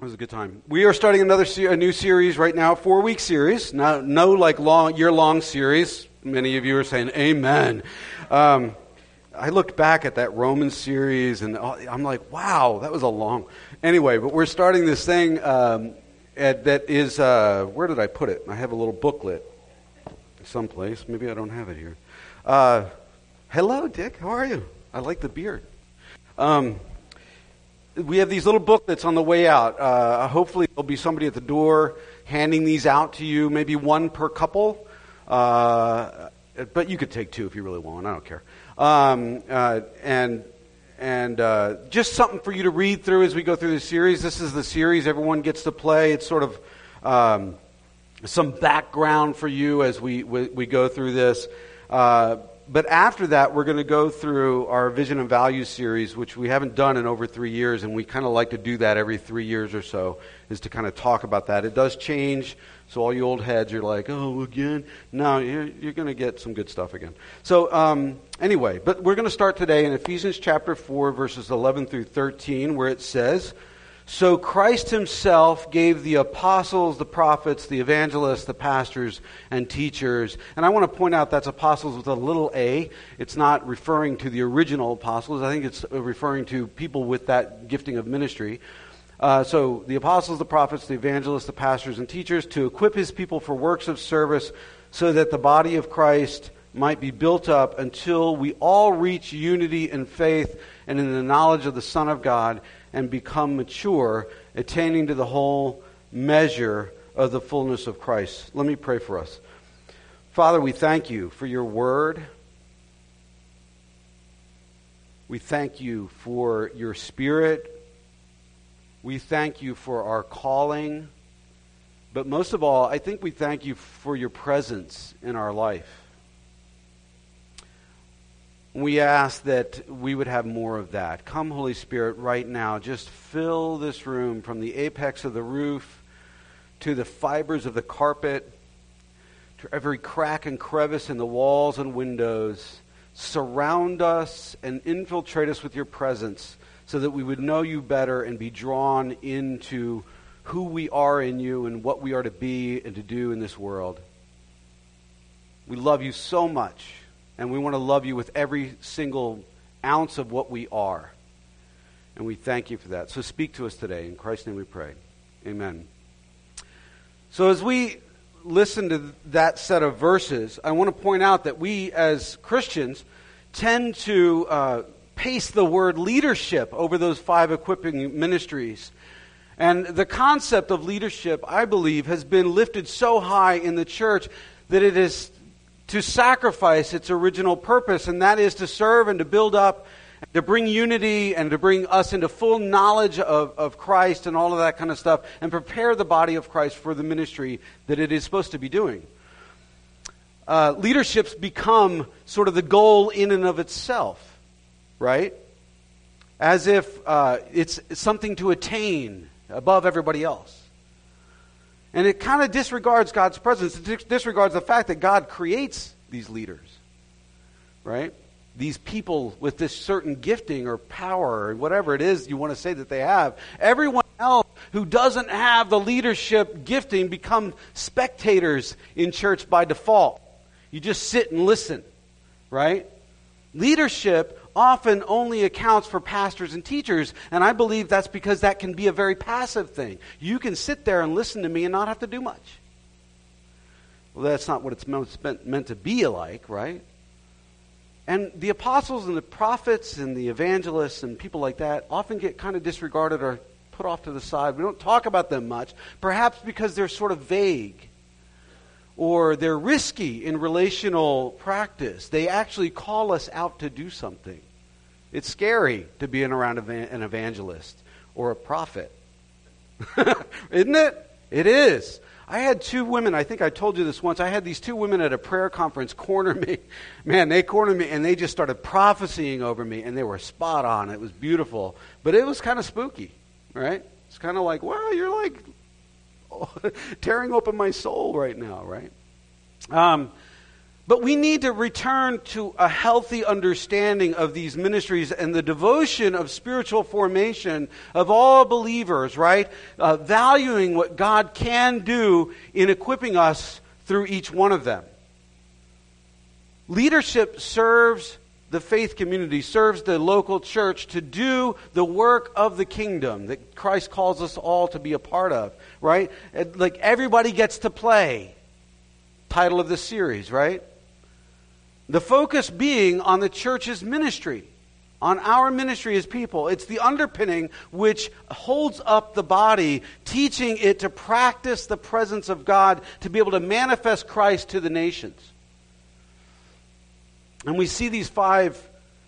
It was a good time. We are starting another a new series right now, four week series. No, no like long year long series. Many of you are saying Amen. Um, I looked back at that Roman series and I'm like, wow, that was a long. Anyway, but we're starting this thing um, at, that is uh, where did I put it? I have a little booklet someplace. Maybe I don't have it here. Uh, hello, Dick. How are you? I like the beard. Um, we have these little booklets on the way out. Uh, hopefully, there'll be somebody at the door handing these out to you, maybe one per couple. Uh, but you could take two if you really want. I don't care. Um, uh, and and uh, just something for you to read through as we go through the series. This is the series everyone gets to play. It's sort of um, some background for you as we we, we go through this. Uh, but after that, we're going to go through our Vision and Values series, which we haven't done in over three years, and we kind of like to do that every three years or so, is to kind of talk about that. It does change, so all you old heads you're like, oh, again? No, you're, you're going to get some good stuff again. So, um, anyway, but we're going to start today in Ephesians chapter 4, verses 11 through 13, where it says, so Christ himself gave the apostles, the prophets, the evangelists, the pastors, and teachers. And I want to point out that's apostles with a little a. It's not referring to the original apostles. I think it's referring to people with that gifting of ministry. Uh, so the apostles, the prophets, the evangelists, the pastors, and teachers to equip his people for works of service so that the body of Christ might be built up until we all reach unity in faith and in the knowledge of the Son of God and become mature, attaining to the whole measure of the fullness of Christ. Let me pray for us. Father, we thank you for your word. We thank you for your spirit. We thank you for our calling. But most of all, I think we thank you for your presence in our life. We ask that we would have more of that. Come, Holy Spirit, right now. Just fill this room from the apex of the roof to the fibers of the carpet to every crack and crevice in the walls and windows. Surround us and infiltrate us with your presence so that we would know you better and be drawn into who we are in you and what we are to be and to do in this world. We love you so much and we want to love you with every single ounce of what we are. And we thank you for that. So speak to us today. In Christ's name we pray. Amen. So as we listen to that set of verses, I want to point out that we as Christians tend to uh, pace the word leadership over those five equipping ministries. And the concept of leadership, I believe, has been lifted so high in the church that it is to sacrifice its original purpose, and that is to serve and to build up, to bring unity and to bring us into full knowledge of, of Christ and all of that kind of stuff, and prepare the body of Christ for the ministry that it is supposed to be doing. Uh, leadership's become sort of the goal in and of itself, right? As if uh, it's something to attain above everybody else. And it kind of disregards God's presence. It disregards the fact that God creates these leaders, right? These people with this certain gifting or power or whatever it is you want to say that they have. Everyone else who doesn't have the leadership gifting become spectators in church by default. You just sit and listen, right? Leadership often only accounts for pastors and teachers, and I believe that's because that can be a very passive thing. You can sit there and listen to me and not have to do much. Well, that's not what it's meant, meant to be like, right? And the apostles and the prophets and the evangelists and people like that often get kind of disregarded or put off to the side. We don't talk about them much, perhaps because they're sort of vague or they're risky in relational practice. They actually call us out to do something. It's scary to be around an evangelist or a prophet. Isn't it? It is. I had two women, I think I told you this once. I had these two women at a prayer conference corner me. Man, they cornered me and they just started prophesying over me and they were spot on. It was beautiful. But it was kind of spooky, right? It's kind of like, wow, you're like tearing open my soul right now, right? Um, But we need to return to a healthy understanding of these ministries and the devotion of spiritual formation of all believers, right? Uh, valuing what God can do in equipping us through each one of them. Leadership serves the faith community, serves the local church to do the work of the kingdom that Christ calls us all to be a part of, right? Like everybody gets to play. Title of this series, right? The focus being on the church's ministry, on our ministry as people. It's the underpinning which holds up the body, teaching it to practice the presence of God, to be able to manifest Christ to the nations. And we see these five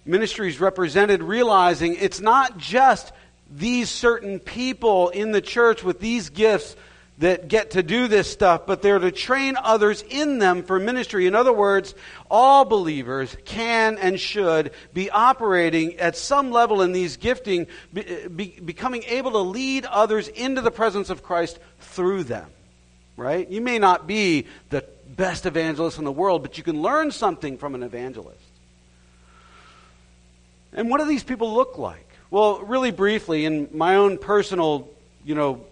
ministries represented, realizing it's not just these certain people in the church with these gifts that get to do this stuff, but they're to train others in them for ministry. In other words, all believers can and should be operating at some level in these gifting, be, be, becoming able to lead others into the presence of Christ through them. Right? You may not be the best evangelist in the world, but you can learn something from an evangelist. And what do these people look like? Well, really briefly, in my own personal, you know,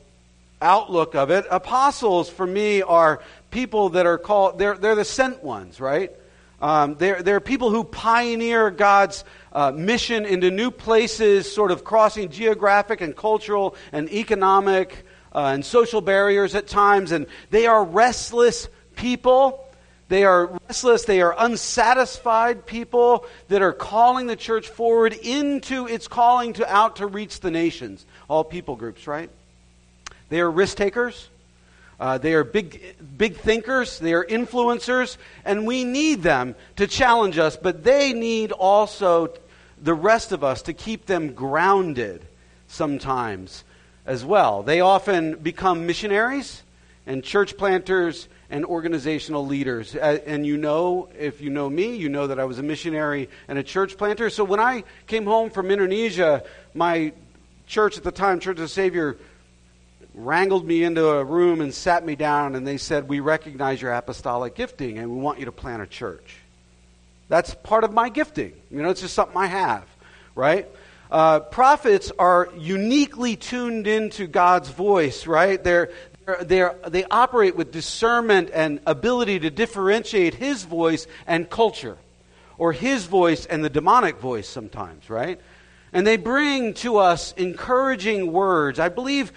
outlook of it. Apostles, for me, are people that are called, they're, they're the sent ones, right? Um, they're, they're people who pioneer God's uh, mission into new places, sort of crossing geographic and cultural and economic uh, and social barriers at times. And they are restless people. They are restless. They are unsatisfied people that are calling the church forward into its calling to out to reach the nations. All people groups, right? They are risk takers. Uh, they are big, big thinkers. They are influencers. And we need them to challenge us, but they need also the rest of us to keep them grounded sometimes as well. They often become missionaries and church planters and organizational leaders. And you know, if you know me, you know that I was a missionary and a church planter. So when I came home from Indonesia, my church at the time, Church of the Savior, wrangled me into a room and sat me down, and they said, We recognize your apostolic gifting, and we want you to plant a church. That's part of my gifting. You know, it's just something I have, right? Uh, prophets are uniquely tuned into God's voice, right? They're, Uh, they're, they're, operate with discernment and ability to differentiate his voice and culture, or his voice and the demonic voice sometimes, right? And they bring to us encouraging words. I believe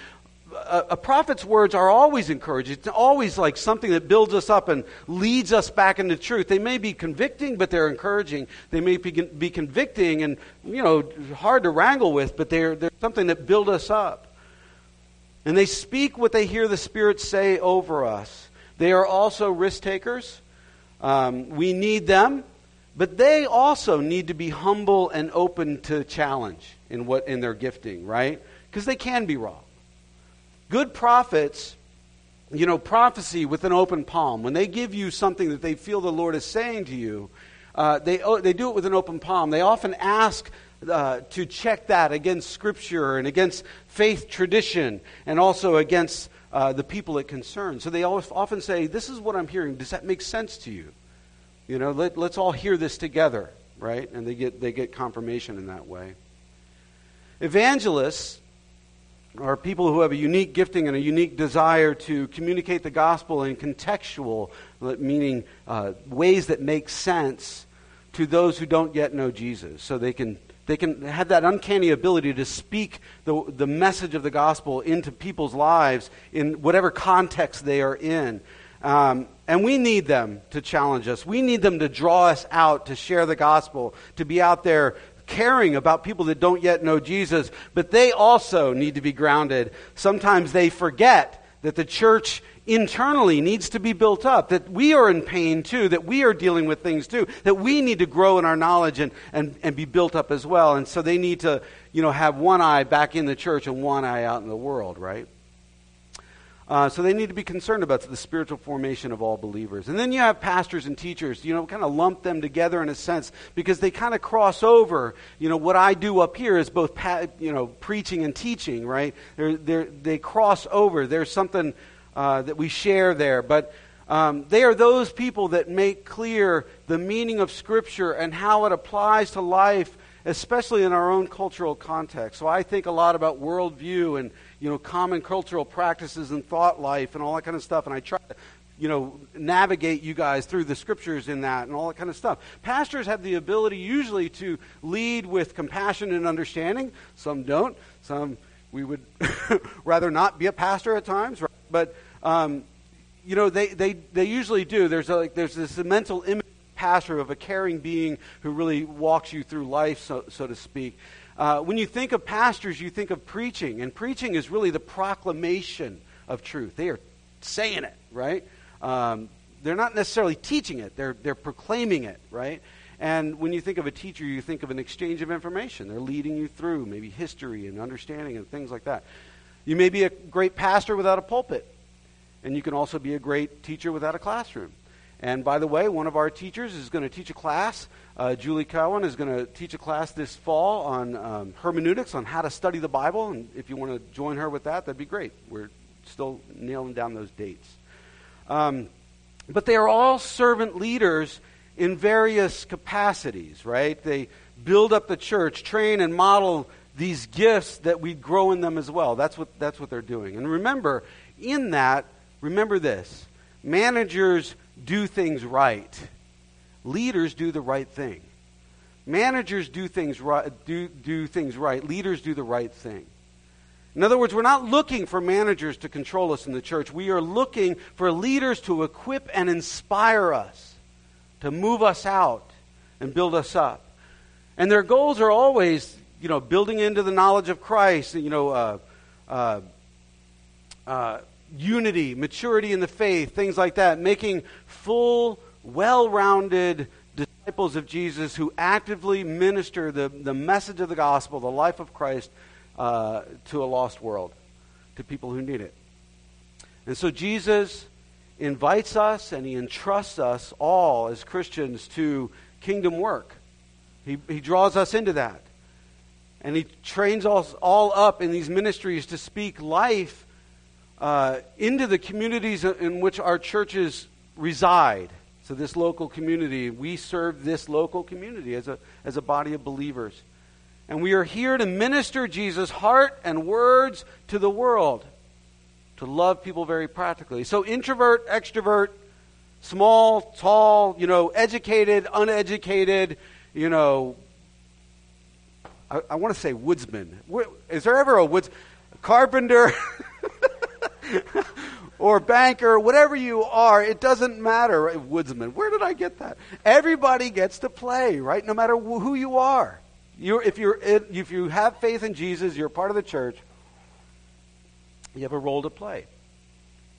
a, a, prophet's words are always encouraging. It's always like something that builds us up and leads us back into truth. They may be convicting, but they're encouraging. They may be, be convicting and, you know, hard to wrangle with, but they're, they're something that build us up. And they speak what they hear the Spirit say over us. They are also risk takers. Um, we need them, but they also need to be humble and open to challenge in what in their gifting, right? Because they can be wrong. Good prophets, you know, prophecy with an open palm. When they give you something that they feel the Lord is saying to you, uh, they, oh, they do it with an open palm. They often ask uh, to check that against Scripture and against faith tradition and also against uh, the people it concerns. So they often say, This is what I'm hearing. Does that make sense to you? You know, let, let's all hear this together, right? And they get, they get confirmation in that way. Evangelists are people who have a unique gifting and a unique desire to communicate the gospel in contextual, meaning uh, ways that make sense to those who don't yet know Jesus. So they can, they can have that uncanny ability to speak the, the message of the gospel into people's lives in whatever context they are in. Um, and we need them to challenge us. We need them to draw us out to share the gospel, to be out there caring about people that don't yet know Jesus, but they also need to be grounded. Sometimes they forget that the church internally needs to be built up, that we are in pain too, that we are dealing with things too, that we need to grow in our knowledge and, and, and be built up as well. And so they need to, you know, have one eye back in the church and one eye out in the world, right? Uh, so they need to be concerned about the spiritual formation of all believers. And then you have pastors and teachers, you know, kind of lump them together in a sense because they kind of cross over. You know, what I do up here is both, pa- you know, preaching and teaching, right? They're, they're, they cross over. There's something uh, that we share there. But Um, they are those people that make clear the meaning of Scripture and how it applies to life, especially in our own cultural context. So I think a lot about worldview and you know common cultural practices and thought life and all that kind of stuff, and I try to you know, navigate you guys through the scriptures in that and all that kind of stuff. Pastors have the ability usually to lead with compassion and understanding. Some don't. Some we would rather not be a pastor at times, right? But um, you know, they, they, they usually do. There's, a, like, there's this mental image pastor of a caring being who really walks you through life, so, so to speak. Uh, when you think of pastors, you think of preaching, and preaching is really the proclamation of truth. They are saying it, right? Um, they're not necessarily teaching it, they're, they're proclaiming it, right? And when you think of a teacher, you think of an exchange of information. They're leading you through maybe history and understanding and things like that. You may be a great pastor without a pulpit. And you can also be a great teacher without a classroom. And by the way, one of our teachers is going to teach a class. Uh, Julie Cowan is going to teach a class this fall on um, hermeneutics, on how to study the Bible. And if you want to join her with that, that'd be great. We're still nailing down those dates. Um, but they are all servant leaders in various capacities, right? They build up the church, train and model these gifts that we grow in them as well. That's what, that's what they're doing. And remember, in that, Remember this managers do things right, leaders do the right thing. Managers do things right, do, do things right. Leaders do the right thing. In other words, we're not looking for managers to control us in the church. We are looking for leaders to equip and inspire us, to move us out and build us up. And their goals are always, you know, building into the knowledge of Christ, you know, uh, uh, uh, unity, maturity in the faith, things like that, making full, well rounded disciples of Jesus who actively minister the, the message of the gospel, the life of Christ, uh, to a lost world, to people who need it. And so Jesus invites us and he entrusts us all as Christians to kingdom work. He, he draws us into that. And he trains us all up in these ministries to speak life uh, into the communities in which our churches reside. So, this local community, we serve this local community as a, as a body of believers. And we are here to minister Jesus' heart and words to the world, to love people very practically. So, introvert, extrovert, small, tall, you know, educated, uneducated, you know, I, I want to say woodsman. Is there ever a woods carpenter? or banker, whatever you are, it doesn't matter. Right? Woodsman, where did I get that? Everybody gets to play, right? No matter who you are. You're, if, you're, if you have faith in Jesus, you're part of the church, you have a role to play.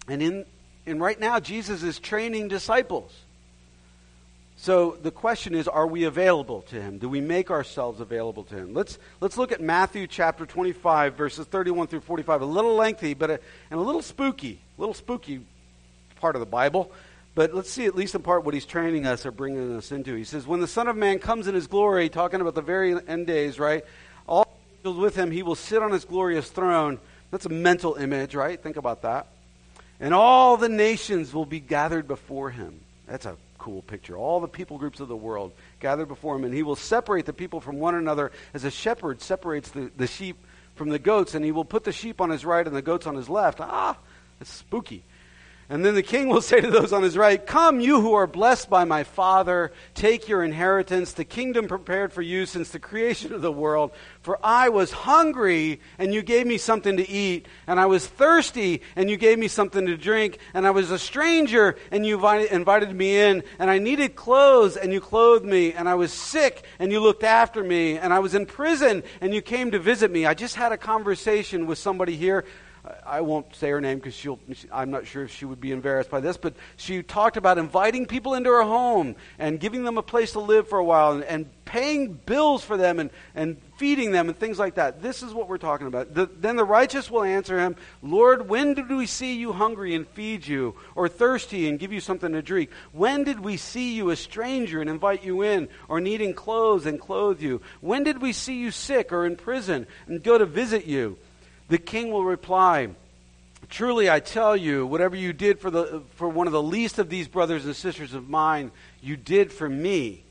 And in, and right now, Jesus is training disciples. So the question is, are we available to him? Do we make ourselves available to him? Let's, let's look at Matthew chapter 25, verses 31 through 45. A little lengthy, but a, and a little spooky. A little spooky part of the Bible. But let's see at least in part what he's training us or bringing us into. He says, When the Son of Man comes in his glory, talking about the very end days, right? All angels with him, he will sit on his glorious throne. That's a mental image, right? Think about that. And all the nations will be gathered before him. That's a cool picture. All the people groups of the world gathered before him, and he will separate the people from one another as a shepherd separates the, the sheep from the goats, and he will put the sheep on his right and the goats on his left. Ah, it's spooky. And then the king will say to those on his right, Come, you who are blessed by my Father, take your inheritance, the kingdom prepared for you since the creation of the world. For I was hungry, and you gave me something to eat, and I was thirsty, and you gave me something to drink, and I was a stranger, and you invited me in, and I needed clothes, and you clothed me, and I was sick, and you looked after me, and I was in prison, and you came to visit me. I just had a conversation with somebody here I won't say her name because she'll, I'm not sure if she would be embarrassed by this, but she talked about inviting people into her home and giving them a place to live for a while and, and paying bills for them and, and feeding them and things like that. This is what we're talking about. The, then the righteous will answer him, Lord, when did we see you hungry and feed you, or thirsty and give you something to drink? When did we see you a stranger and invite you in, or needing clothes and clothe you? When did we see you sick or in prison and go to visit you? The king will reply, Truly, I tell you, whatever you did for, the, for one of the least of these brothers and sisters of mine, you did for me.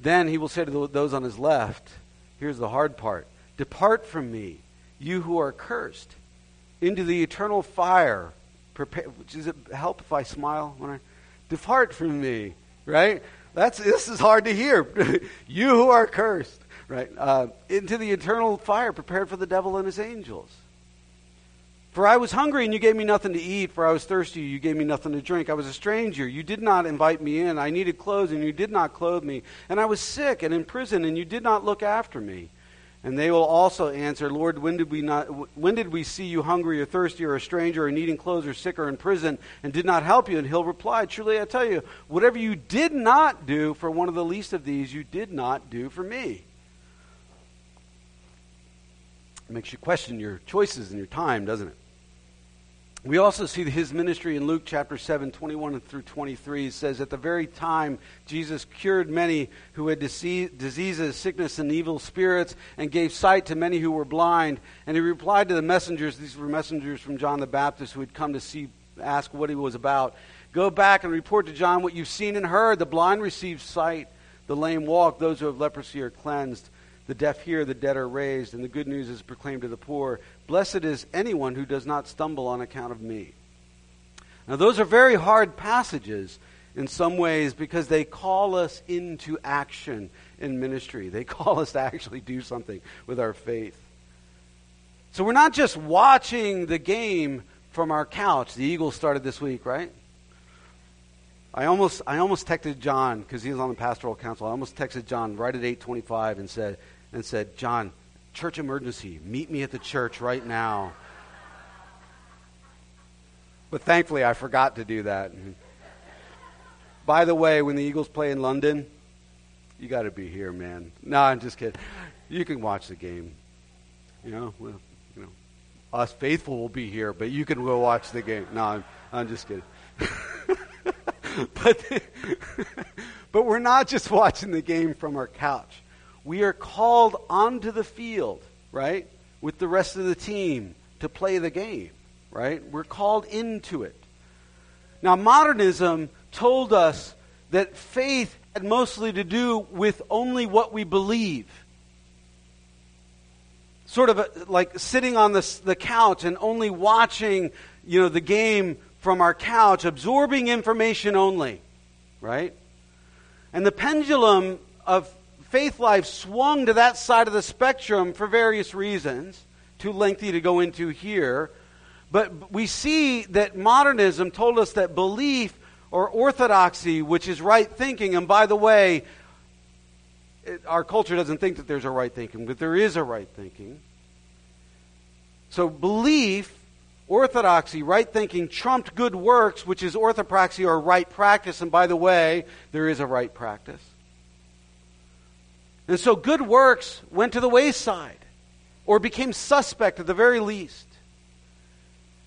Then he will say to those on his left, Here's the hard part Depart from me, you who are cursed, into the eternal fire. Prepare, does it help if I smile when I depart from me? Right? That's this is hard to hear. you who are cursed, right? Uh, into the eternal fire prepared for the devil and his angels. For I was hungry and you gave me nothing to eat. For I was thirsty, you gave me nothing to drink. I was a stranger, you did not invite me in. I needed clothes and you did not clothe me. And I was sick and in prison and you did not look after me. And they will also answer, Lord, when did we not when did we see you hungry or thirsty or a stranger or needing clothes or sick or in prison and did not help you? And he'll reply, Truly I tell you, whatever you did not do for one of the least of these, you did not do for me. It makes you question your choices and your time, doesn't it? We also see his ministry in Luke chapter 7, 21 through 23. It says, At the very time Jesus cured many who had diseases, sickness, and evil spirits, and gave sight to many who were blind. And he replied to the messengers, these were messengers from John the Baptist who had come to see, ask what he was about. Go back and report to John what you've seen and heard. The blind receive sight, the lame walk, those who have leprosy are cleansed the deaf hear, the dead are raised, and the good news is proclaimed to the poor. Blessed is anyone who does not stumble on account of me. Now, those are very hard passages in some ways because they call us into action in ministry. They call us to actually do something with our faith. So we're not just watching the game from our couch. The Eagles started this week, right? I almost, I almost texted John because he was on the pastoral council. I almost texted John right at 8:25 and said, and said, John, church emergency, meet me at the church right now. But thankfully, I forgot to do that. By the way, when the Eagles play in London, you got to be here, man. No, I'm just kidding. You can watch the game. You know, well, you know, us faithful will be here, but you can go watch the game. No, I'm, I'm just kidding. but, but we're not just watching the game from our couch we are called onto the field, right, with the rest of the team to play the game, right? We're called into it. Now, modernism told us that faith had mostly to do with only what we believe. Sort of a, like sitting on the, the couch and only watching, you know, the game from our couch, absorbing information only, right? And the pendulum of faith life swung to that side of the spectrum for various reasons, too lengthy to go into here. But we see that modernism told us that belief or orthodoxy, which is right thinking, and by the way, it, our culture doesn't think that there's a right thinking, but there is a right thinking. So belief, orthodoxy, right thinking trumped good works, which is orthopraxy or right practice. And by the way, there is a right practice. And so good works went to the wayside or became suspect at the very least.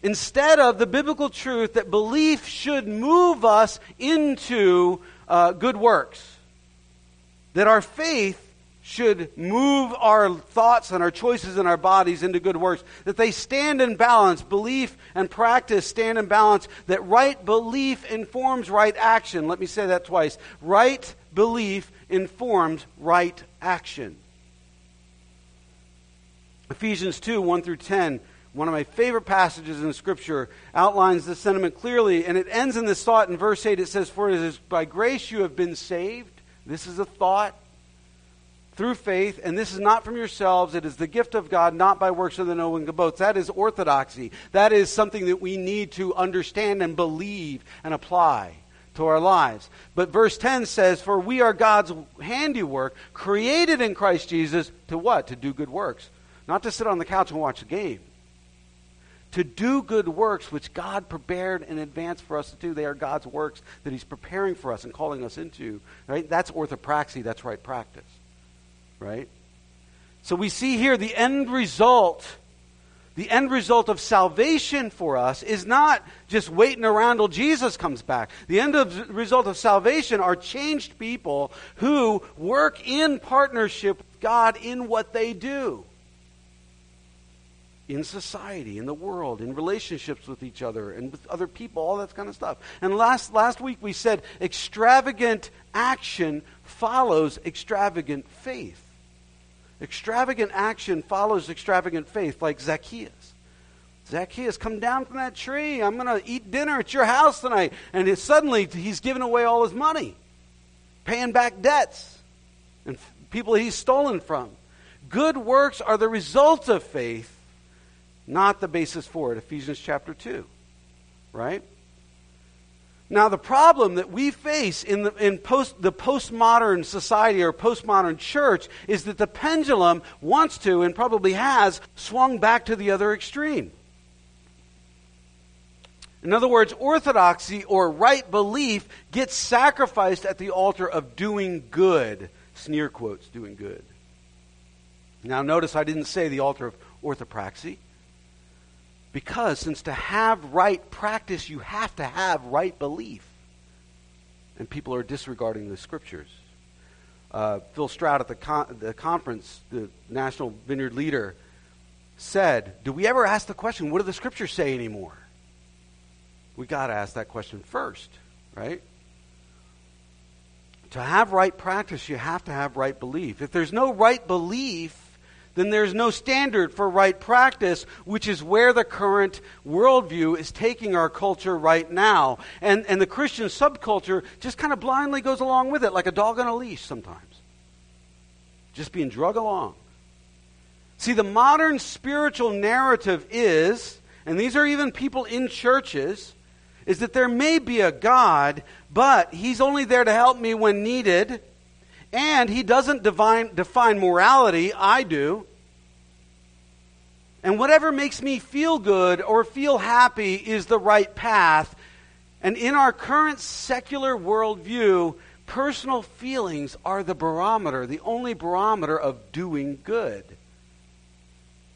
Instead of the biblical truth that belief should move us into uh, good works, that our faith should move our thoughts and our choices and our bodies into good works, that they stand in balance. Belief and practice stand in balance, that right belief informs right action. Let me say that twice. Right belief informs right action. Ephesians 2 1 through 10, one of my favorite passages in Scripture, outlines this sentiment clearly, and it ends in this thought in verse 8. It says, For it is by grace you have been saved. This is a thought through faith, and this is not from yourselves. It is the gift of God, not by works of the no one can. That is orthodoxy. That is something that we need to understand and believe and apply to our lives. But verse 10 says, For we are God's handiwork, created in Christ Jesus to what? To do good works. Not to sit on the couch and watch a game. To do good works which God prepared in advance for us to do. They are God's works that He's preparing for us and calling us into. Right? That's orthopraxy, that's right practice. Right? So we see here the end result the end result of salvation for us is not just waiting around till Jesus comes back. The end of, result of salvation are changed people who work in partnership with God in what they do. in society, in the world, in relationships with each other and with other people, all that kind of stuff. And last, last week we said extravagant action follows extravagant faith. Extravagant action follows extravagant faith, like Zacchaeus. Zacchaeus, come down from that tree. I'm going to eat dinner at your house tonight. And it, suddenly he's giving away all his money, paying back debts and people he's stolen from. Good works are the result of faith, not the basis for it. Ephesians chapter 2. Right? Now, the problem that we face in, the, in post, the postmodern society or postmodern church is that the pendulum wants to and probably has swung back to the other extreme. In other words, orthodoxy or right belief gets sacrificed at the altar of doing good. Sneer quotes, doing good. Now, notice I didn't say the altar of orthopraxy. Because since to have right practice, you have to have right belief. And people are disregarding the scriptures. Uh, Phil Strout at the, con- the conference, the National Vineyard leader, said, Do we ever ask the question, what do the scriptures say anymore? We got to ask that question first, right? To have right practice, you have to have right belief. If there's no right belief, then there's no standard for right practice, which is where the current worldview is taking our culture right now. And, and the Christian subculture just kind of blindly goes along with it, like a dog on a leash sometimes. Just being drug along. See, the modern spiritual narrative is, and these are even people in churches, is that there may be a God, but He's only there to help me when needed and he doesn't define, define morality, I do. And whatever makes me feel good or feel happy is the right path. And in our current secular worldview, personal feelings are the barometer, the only barometer of doing good.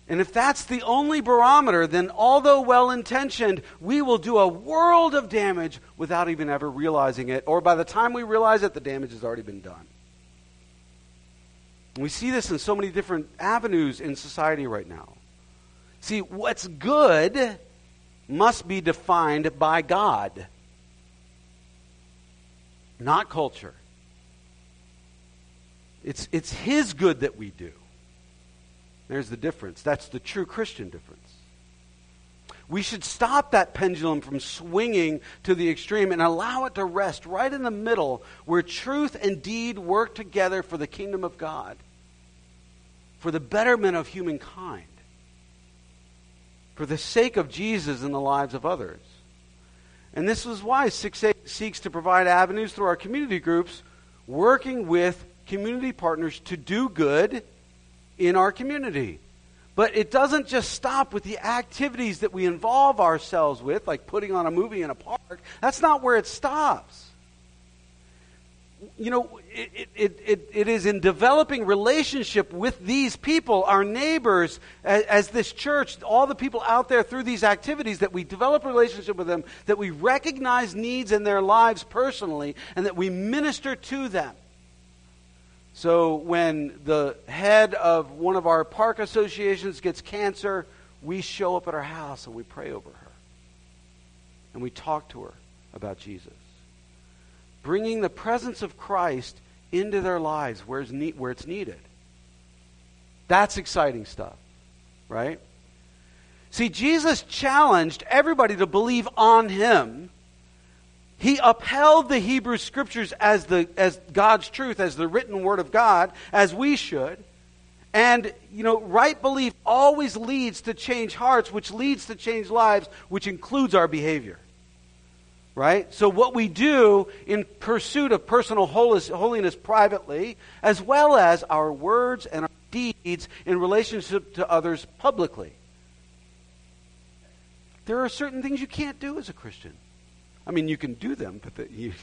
And if that's the only barometer, then although well intentioned, we will do a world of damage without even ever realizing it. Or by the time we realize it, the damage has already been done. We see this in so many different avenues in society right now. See, what's good must be defined by God, not culture. It's, it's His good that we do. There's the difference. That's the true Christian difference. We should stop that pendulum from swinging to the extreme and allow it to rest right in the middle where truth and deed work together for the kingdom of God for the betterment of humankind, for the sake of Jesus and the lives of others. And this is why 6A seeks to provide avenues through our community groups, working with community partners to do good in our community. But it doesn't just stop with the activities that we involve ourselves with, like putting on a movie in a park. That's not where it stops you know, it, it, it, it is in developing relationship with these people, our neighbors, as, as, this church, all the people out there through these activities, that we develop a relationship with them, that we recognize needs in their lives personally, and that we minister to them. So when the head of one of our park associations gets cancer, we show up at her house and we pray over her. And we talk to her about Jesus bringing the presence of Christ into their lives where it's, ne- where it's needed. That's exciting stuff, right? See, Jesus challenged everybody to believe on him. He upheld the Hebrew scriptures as, the, as God's truth, as the written word of God, as we should. And, you know, right belief always leads to change hearts, which leads to change lives, which includes our behavior right? So, what we do in pursuit of personal holiness privately, as well as our words and our deeds in relationship to others publicly. There are certain things you can't do as a Christian. I mean, you can do them, but the, you,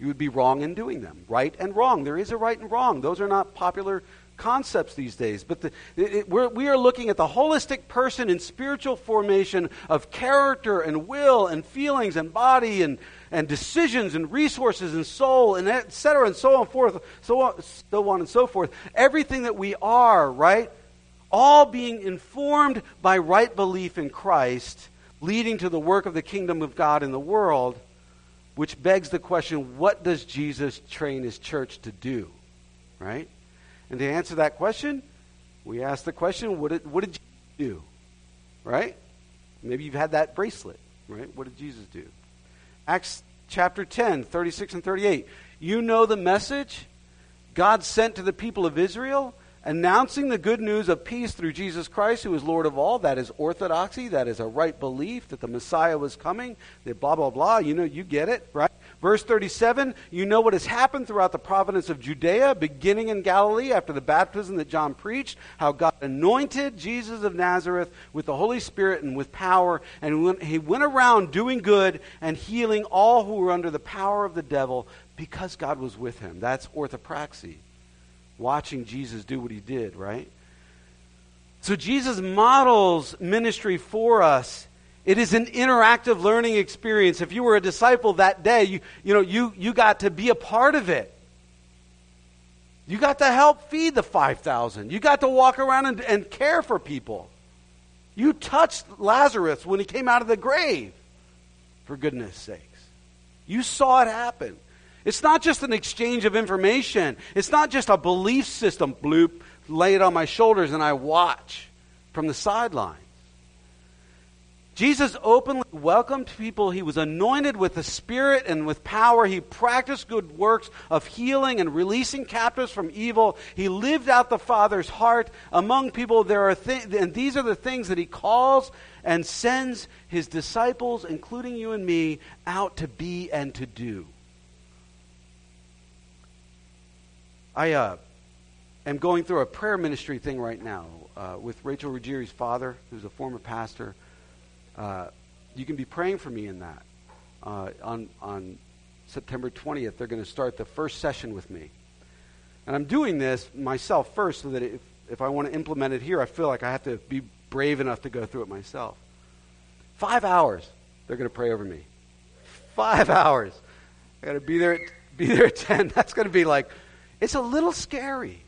you would be wrong in doing them. Right and wrong. There is a right and wrong. Those are not popular concepts these days. But the, it, we are looking at the holistic person in spiritual formation of character and will and feelings and body and, and decisions and resources and soul and et cetera and so on forth, so on, so on and so forth. Everything that we are, right? all being informed by right belief in Christ, leading to the work of the kingdom of God in the world, which begs the question what does Jesus train his church to do? Right? And to answer that question, we ask the question what did, what did Jesus do? Right? Maybe you've had that bracelet. Right? What did Jesus do? Acts chapter 10, 36 and 38. You know the message God sent to the people of Israel announcing the good news of peace through Jesus Christ, who is Lord of all. That is orthodoxy. That is a right belief that the Messiah was coming. That blah, blah, blah. You know, you get it, right? Verse 37, you know what has happened throughout the province of Judea, beginning in Galilee after the baptism that John preached, how God anointed Jesus of Nazareth with the Holy Spirit and with power, and he went around doing good and healing all who were under the power of the devil because God was with him. That's orthopraxy watching Jesus do what he did, right? So Jesus models ministry for us. It is an interactive learning experience. If you were a disciple that day, you, you know, you, you got to be a part of it. You got to help feed the 5,000. You got to walk around and, and care for people. You touched Lazarus when he came out of the grave, for goodness sakes. You saw it happen. It's not just an exchange of information. It's not just a belief system, bloop, lay it on my shoulders and I watch from the sidelines. Jesus openly welcomed people. He was anointed with the Spirit and with power. He practiced good works of healing and releasing captives from evil. He lived out the Father's heart among people. There are th- and these are the things that he calls and sends his disciples, including you and me, out to be and to do. I uh, am going through a prayer ministry thing right now uh, with Rachel Ruggieri's father, who's a former pastor. Uh, you can be praying for me in that. Uh, on, on September 20th, they're going to start the first session with me. And I'm doing this myself first so that if, if I want to implement it here, I feel like I have to be brave enough to go through it myself. Five hours, they're going to pray over me. Five hours. I got to be there, at, be there at 10. That's going to be like it's a little scary,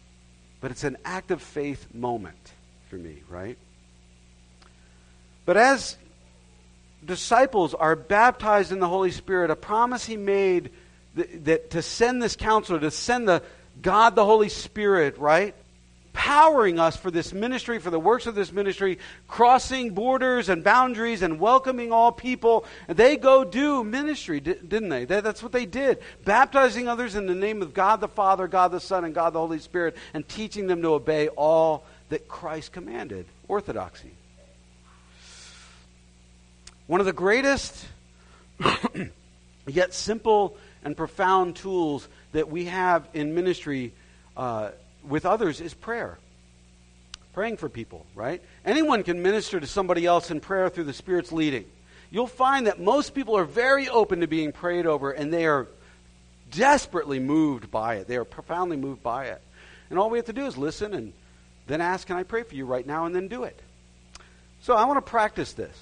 but it's an act of faith moment for me, right? But as disciples are baptized in the Holy Spirit, a promise he made that, that to send this counselor, to send the God the Holy Spirit, right? Powering us for this ministry, for the works of this ministry, crossing borders and boundaries and welcoming all people. They go do ministry, didn't they? That's what they did. Baptizing others in the name of God the Father, God the Son, and God the Holy Spirit, and teaching them to obey all that Christ commanded. Orthodoxy. One of the greatest, yet simple and profound tools that we have in ministry. Uh, with others is prayer. Praying for people, right? Anyone can minister to somebody else in prayer through the Spirit's leading. You'll find that most people are very open to being prayed over and they are desperately moved by it. They are profoundly moved by it. And all we have to do is listen and then ask, Can I pray for you right now? and then do it. So I want to practice this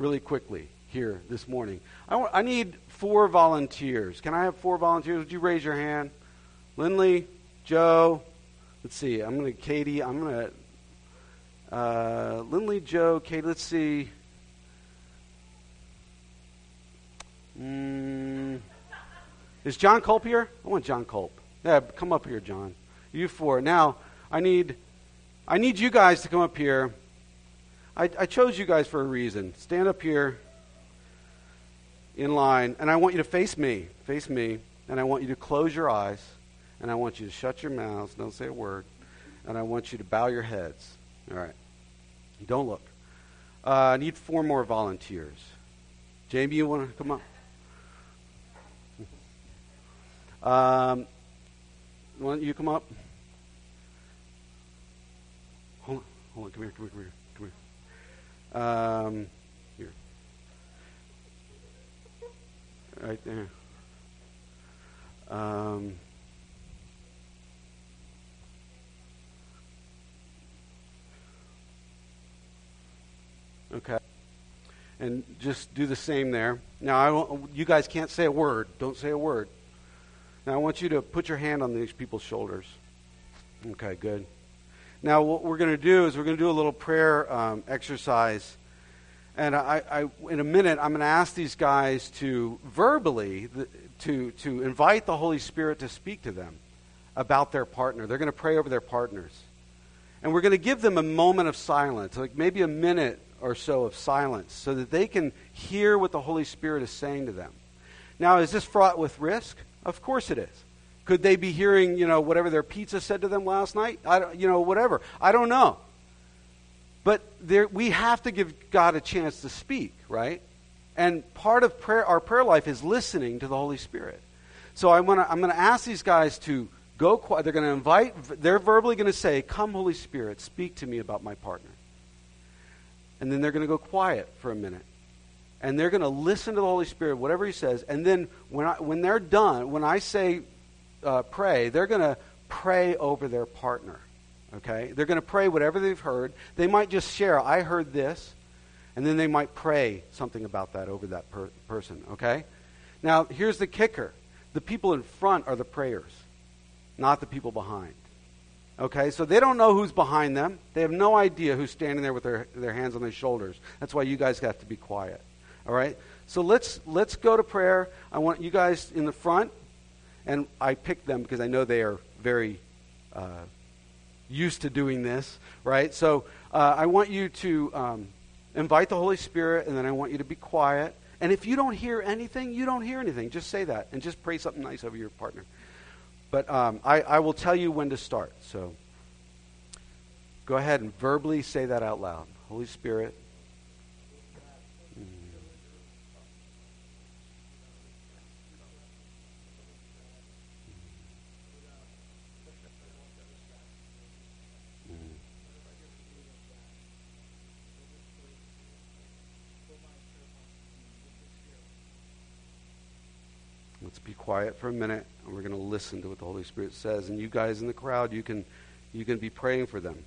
really quickly here this morning. I, need four volunteers. Can I have four volunteers? Would you raise your hand? Lindley, Joe, Let's see. I'm going to, Katie, I'm going to, uh, Lindley, Joe, Katie, let's see. Mm, is John Culp here? I want John Culp. Yeah, come up here, John. You four. Now, I need, I need you guys to come up here. I, I chose you guys for a reason. Stand up here in line, and I want you to face me. Face me, and I want you to close your eyes and I want you to shut your mouths, don't say a word, and I want you to bow your heads. All right. Don't look. Uh, I need four more volunteers. Jamie, you want to come up? Um, why don't you come up? Hold on, hold on, come here, come here, come here, come here. Um, here. Right there. Um, Okay? And just do the same there. Now, I you guys can't say a word. Don't say a word. Now, I want you to put your hand on these people's shoulders. Okay, good. Now, what we're going to do is we're going to do a little prayer um, exercise. And I, I, in a minute, I'm going to ask these guys to verbally the, to, to invite the Holy Spirit to speak to them about their partner. They're going to pray over their partners. And we're going to give them a moment of silence, like maybe a minute or so of silence, so that they can hear what the Holy Spirit is saying to them. Now, is this fraught with risk? Of course it is. Could they be hearing, you know, whatever their pizza said to them last night? I don't, you know, whatever. I don't know. But there, we have to give God a chance to speak, right? And part of prayer, our prayer life is listening to the Holy Spirit. So I'm going to ask these guys to go quiet. They're going to invite, they're verbally going to say, Come, Holy Spirit, speak to me about my partner. And then they're going to go quiet for a minute. And they're going to listen to the Holy Spirit, whatever He says. And then when, I, when they're done, when I say uh, pray, they're going to pray over their partner. Okay? They're going to pray whatever they've heard. They might just share, I heard this. And then they might pray something about that over that per- person. Okay? Now, here's the kicker the people in front are the prayers, not the people behind. Okay, so they don't know who's behind them. They have no idea who's standing there with their, their hands on their shoulders. That's why you guys have to be quiet. All right? So let's let's go to prayer. I want you guys in the front, and I picked them because I know they are very uh, used to doing this, right? So uh, I want you to um, invite the Holy Spirit, and then I want you to be quiet. And if you don't hear anything, you don't hear anything. Just say that, and just pray something nice over your partner. But um, I, I will tell you when to start. So go ahead and verbally say that out loud. Holy Spirit. Quiet for a minute, and we're going to listen to what the Holy Spirit says. And you guys in the crowd, you can, you can be praying for them.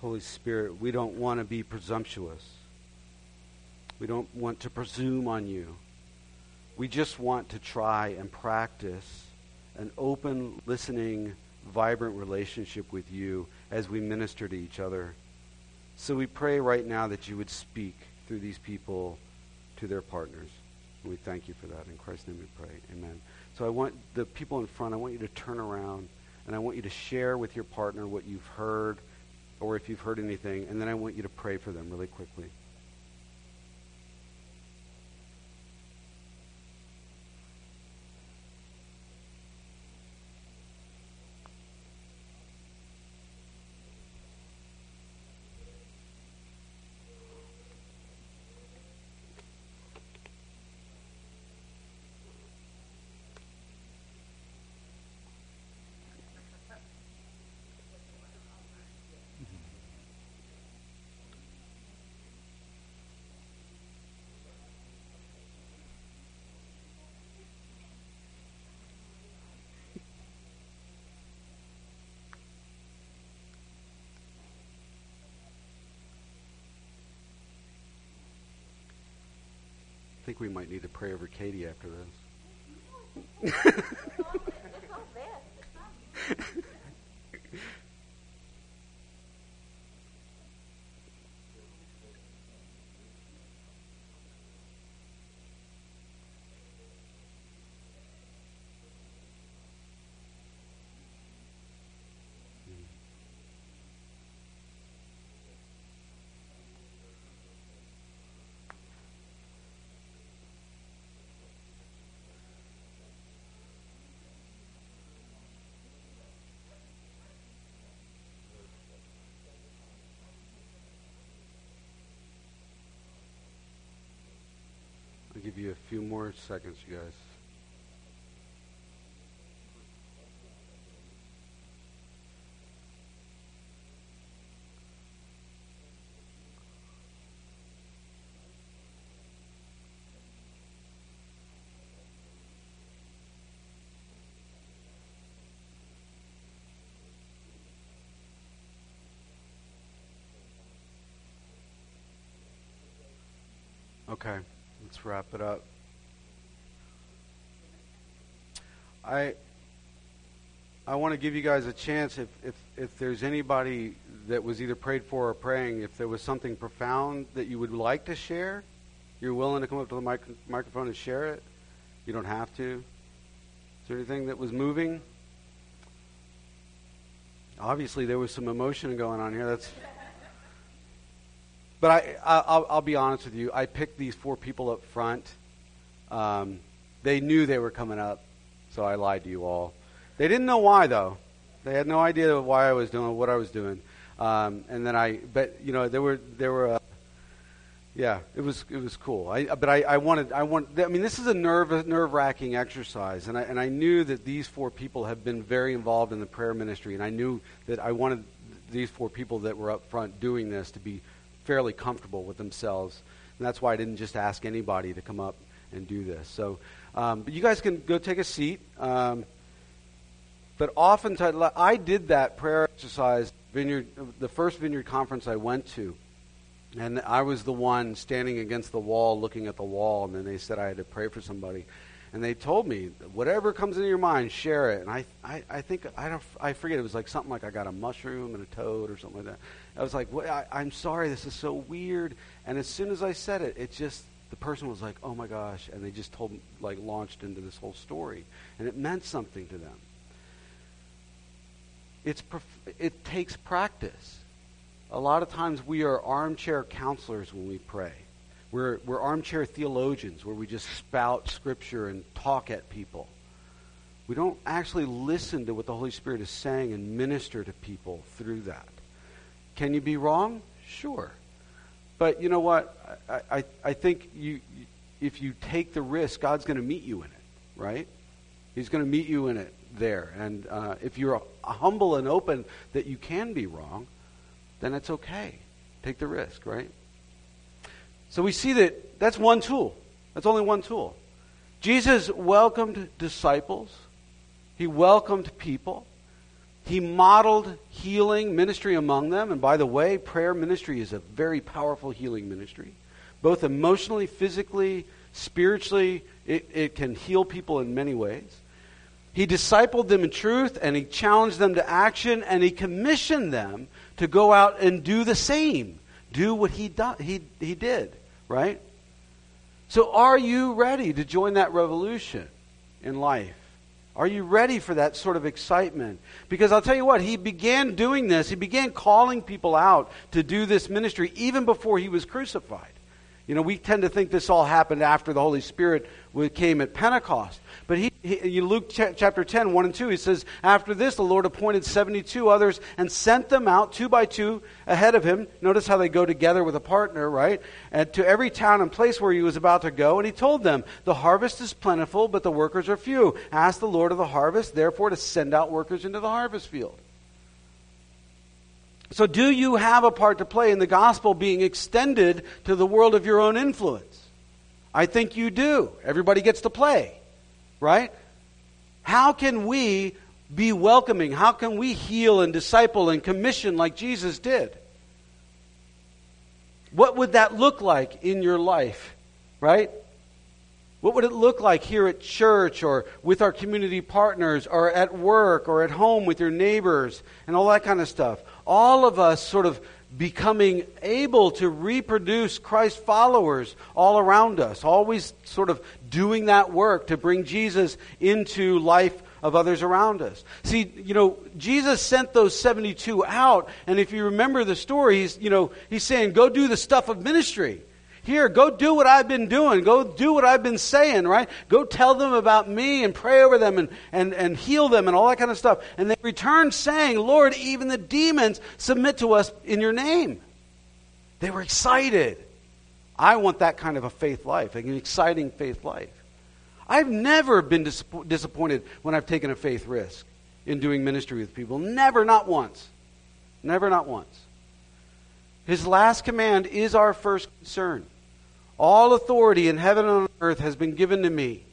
Holy Spirit, we don't want to be presumptuous. We don't want to presume on you. We just want to try and practice an open, listening, vibrant relationship with you as we minister to each other. So we pray right now that you would speak through these people to their partners. And we thank you for that. In Christ's name we pray. Amen. So I want the people in front, I want you to turn around and I want you to share with your partner what you've heard or if you've heard anything, and then I want you to pray for them really quickly. Think we might need to pray over Katie after this. give you a few more seconds, you guys. Okay. Let's wrap it up. I I want to give you guys a chance if, if, if there's anybody that was either prayed for or praying, if there was something profound that you would like to share, you're willing to come up to the mic- microphone and share it. You don't have to. Is there anything that was moving? Obviously, there was some emotion going on here. That's but I, I'll, I'll, be honest with you. I picked these four people up front. Um, they knew they were coming up, so I lied to you all. They didn't know why, though. They had no idea why I was doing what I was doing. Um, and then I, but you know, there were there were, uh, yeah, it was it was cool. I, but I, I wanted I want. I mean, this is a nerve nerve wracking exercise, and I and I knew that these four people have been very involved in the prayer ministry, and I knew that I wanted these four people that were up front doing this to be fairly comfortable with themselves. And that's why I didn't just ask anybody to come up and do this. So, um, but you guys can go take a seat. Um, but oftentimes, I did that prayer exercise vineyard, the first vineyard conference I went to, and I was the one standing against the wall, looking at the wall, and then they said I had to pray for somebody, and they told me whatever comes into your mind, share it. And I, I, I think I don't, I forget it was like something like I got a mushroom and a toad or something like that. I was like, well, I, I'm sorry, this is so weird. And as soon as I said it, it just the person was like, oh my gosh, and they just told, like, launched into this whole story, and it meant something to them. It's prof- it takes practice. A lot of times we are armchair counselors when we pray. We're, we're armchair theologians where we just spout scripture and talk at people. We don't actually listen to what the Holy Spirit is saying and minister to people through that. Can you be wrong? Sure. But you know what? I, I, I think you, if you take the risk, God's going to meet you in it, right? He's going to meet you in it there. And uh, if you're humble and open that you can be wrong, then it's okay. Take the risk, right? So we see that that's one tool. That's only one tool. Jesus welcomed disciples. He welcomed people. He modeled healing ministry among them. And by the way, prayer ministry is a very powerful healing ministry. Both emotionally, physically, spiritually, it, it can heal people in many ways. He discipled them in truth and he challenged them to action and he commissioned them to go out and do the same. Do what he, do, he, he did, right? So, are you ready to join that revolution in life? Are you ready for that sort of excitement? Because I'll tell you what, he began doing this. He began calling people out to do this ministry even before he was crucified. You know, we tend to think this all happened after the Holy Spirit came at Pentecost. But he, he Luke ch- chapter 10, 1 and 2, he says, After this, the Lord appointed 72 others and sent them out two by two ahead of him. Notice how they go together with a partner, right? And to every town and place where he was about to go. And he told them, The harvest is plentiful, but the workers are few. Ask the Lord of the harvest, therefore, to send out workers into the harvest field. So, do you have a part to play in the gospel being extended to the world of your own influence? I think you do. Everybody gets to play, right? How can we be welcoming? How can we heal and disciple and commission like Jesus did? What would that look like in your life, right? What would it look like here at church or with our community partners or at work or at home with your neighbors and all that kind of stuff? All of us sort of becoming able to reproduce Christ followers all around us, always sort of doing that work to bring Jesus into life of others around us. See, you know, Jesus sent those 72 out, and if you remember the story, he's, you know, he's saying, go do the stuff of ministry. Here, go do what I've been doing. Go do what I've been saying, right? Go tell them about me and pray over them and, and, and heal them and all that kind of stuff. And they returned saying, Lord, even the demons submit to us in your name. They were excited. I want that kind of a faith life, an exciting faith life. I've never been dis- disappointed when I've taken a faith risk in doing ministry with people. Never, not once. Never, not once. His last command is our first concern. All authority in heaven and on earth has been given to me.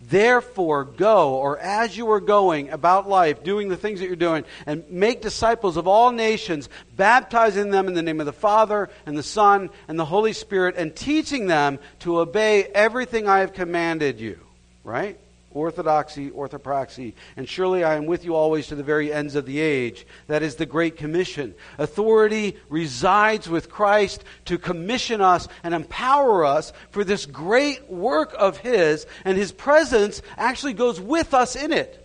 Therefore, go, or as you are going about life, doing the things that you're doing, and make disciples of all nations, baptizing them in the name of the Father, and the Son, and the Holy Spirit, and teaching them to obey everything I have commanded you. Right? Orthodoxy, orthopraxy, and surely I am with you always to the very ends of the age. That is the Great Commission. Authority resides with Christ to commission us and empower us for this great work of His, and His presence actually goes with us in it.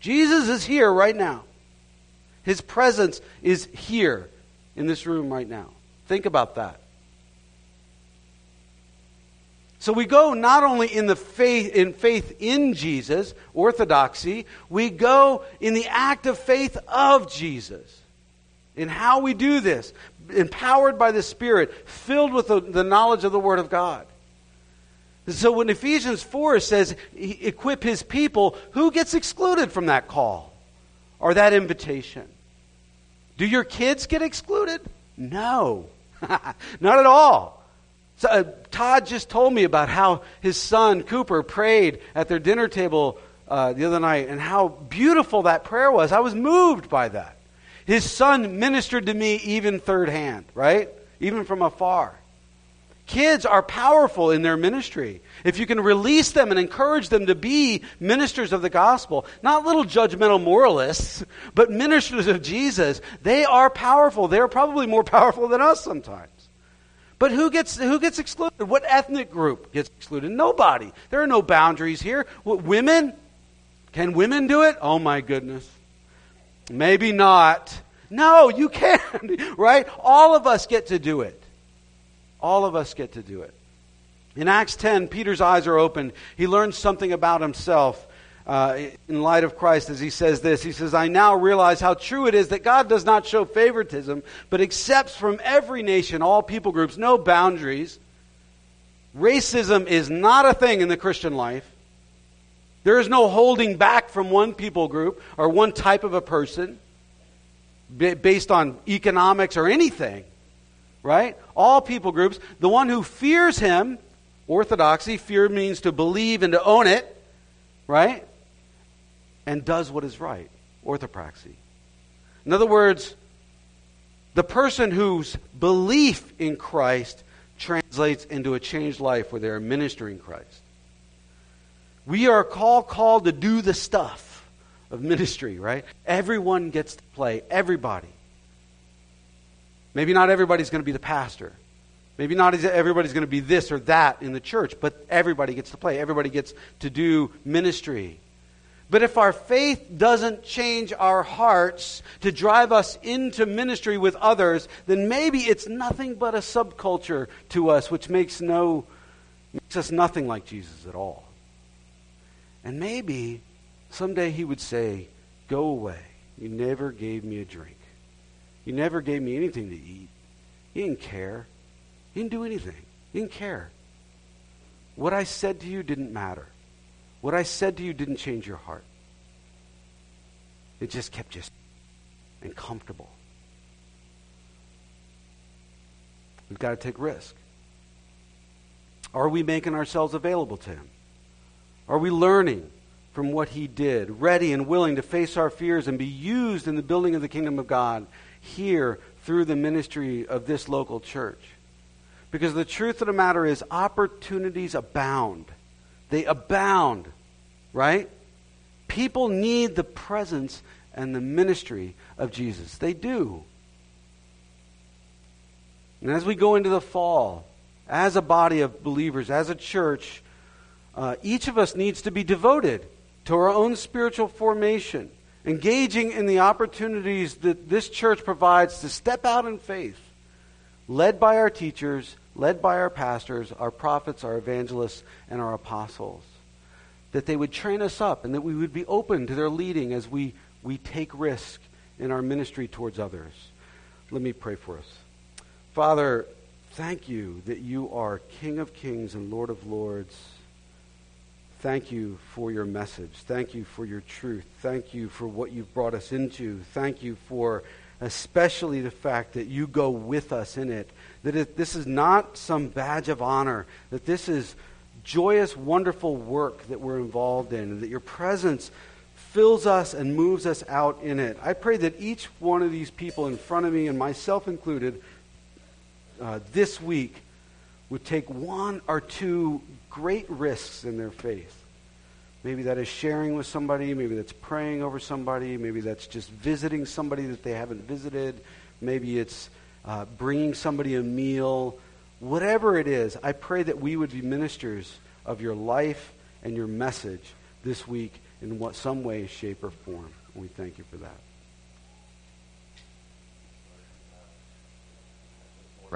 Jesus is here right now. His presence is here in this room right now. Think about that. So we go not only in the faith in faith in Jesus, orthodoxy, we go in the act of faith of Jesus. In how we do this, empowered by the Spirit, filled with the, the knowledge of the Word of God. So when Ephesians 4 says, equip his people, who gets excluded from that call or that invitation? Do your kids get excluded? No, not at all. So, uh, Todd just told me about how his son Cooper prayed at their dinner table uh, the other night and how beautiful that prayer was. I was moved by that. His son ministered to me even third hand, right? Even from afar. Kids are powerful in their ministry. If you can release them and encourage them to be ministers of the gospel, not little judgmental moralists, but ministers of Jesus, they are powerful. They are probably more powerful than us sometimes. But who gets, who gets excluded? What ethnic group gets excluded? Nobody. There are no boundaries here. What, women? Can women do it? Oh my goodness. Maybe not. No, you can, right? All of us get to do it. All of us get to do it. In Acts 10, Peter's eyes are opened. He learns something about himself uh, in light of Christ as he says this. He says, I now realize how true it is that God does not show favoritism, but accepts from every nation, all people groups, no boundaries. Racism is not a thing in the Christian life. There is no holding back from one people group or one type of a person based on economics or anything, right? All people groups. The one who fears him, orthodoxy, fear means to believe and to own it, right? And does what is right. Orthopraxy. In other words, the person whose belief in Christ translates into a changed life where they are ministering Christ. We are called called to do the stuff of ministry, right? Everyone gets to play. Everybody. Maybe not everybody's going to be the pastor. Maybe not everybody's going to be this or that in the church, but everybody gets to play. Everybody gets to do ministry. But if our faith doesn't change our hearts to drive us into ministry with others, then maybe it's nothing but a subculture to us, which makes no makes us nothing like Jesus at all. And maybe someday he would say, Go away. You never gave me a drink. You never gave me anything to eat. You didn't care. You didn't do anything. You didn't care. What I said to you didn't matter. What I said to you didn't change your heart. It just kept you and comfortable. We've got to take risk. Are we making ourselves available to Him? Are we learning from what He did, ready and willing to face our fears and be used in the building of the kingdom of God here through the ministry of this local church? Because the truth of the matter is, opportunities abound they abound, right? People need the presence and the ministry of Jesus. They do. And as we go into the fall, as a body of believers, as a church, uh, each of us needs to be devoted to our own spiritual formation, engaging in the opportunities that this church provides to step out in faith, led by our teachers, led by our pastors, our prophets, our evangelists, and our apostles. That they would train us up and that we would be open to their leading as we, we take risk in our ministry towards others. Let me pray for us. Father, thank you that you are King of kings and Lord of lords. Thank you for your message. Thank you for your truth. Thank you for what you've brought us into. Thank you for especially the fact that you go with us in it. That it, this is not some badge of honor, that this is joyous, wonderful work that we're involved in, and that your presence fills us and moves us out in it. I pray that each one of these people in front of me, and myself included, uh, this week would take one or two great risks in their faith. Maybe that is sharing with somebody, maybe that's praying over somebody, maybe that's just visiting somebody that they haven't visited, maybe it's uh, bringing somebody a meal. Whatever it is, I pray that we would be ministers of your life and your message this week in what some way, shape, or form. And we thank you for that.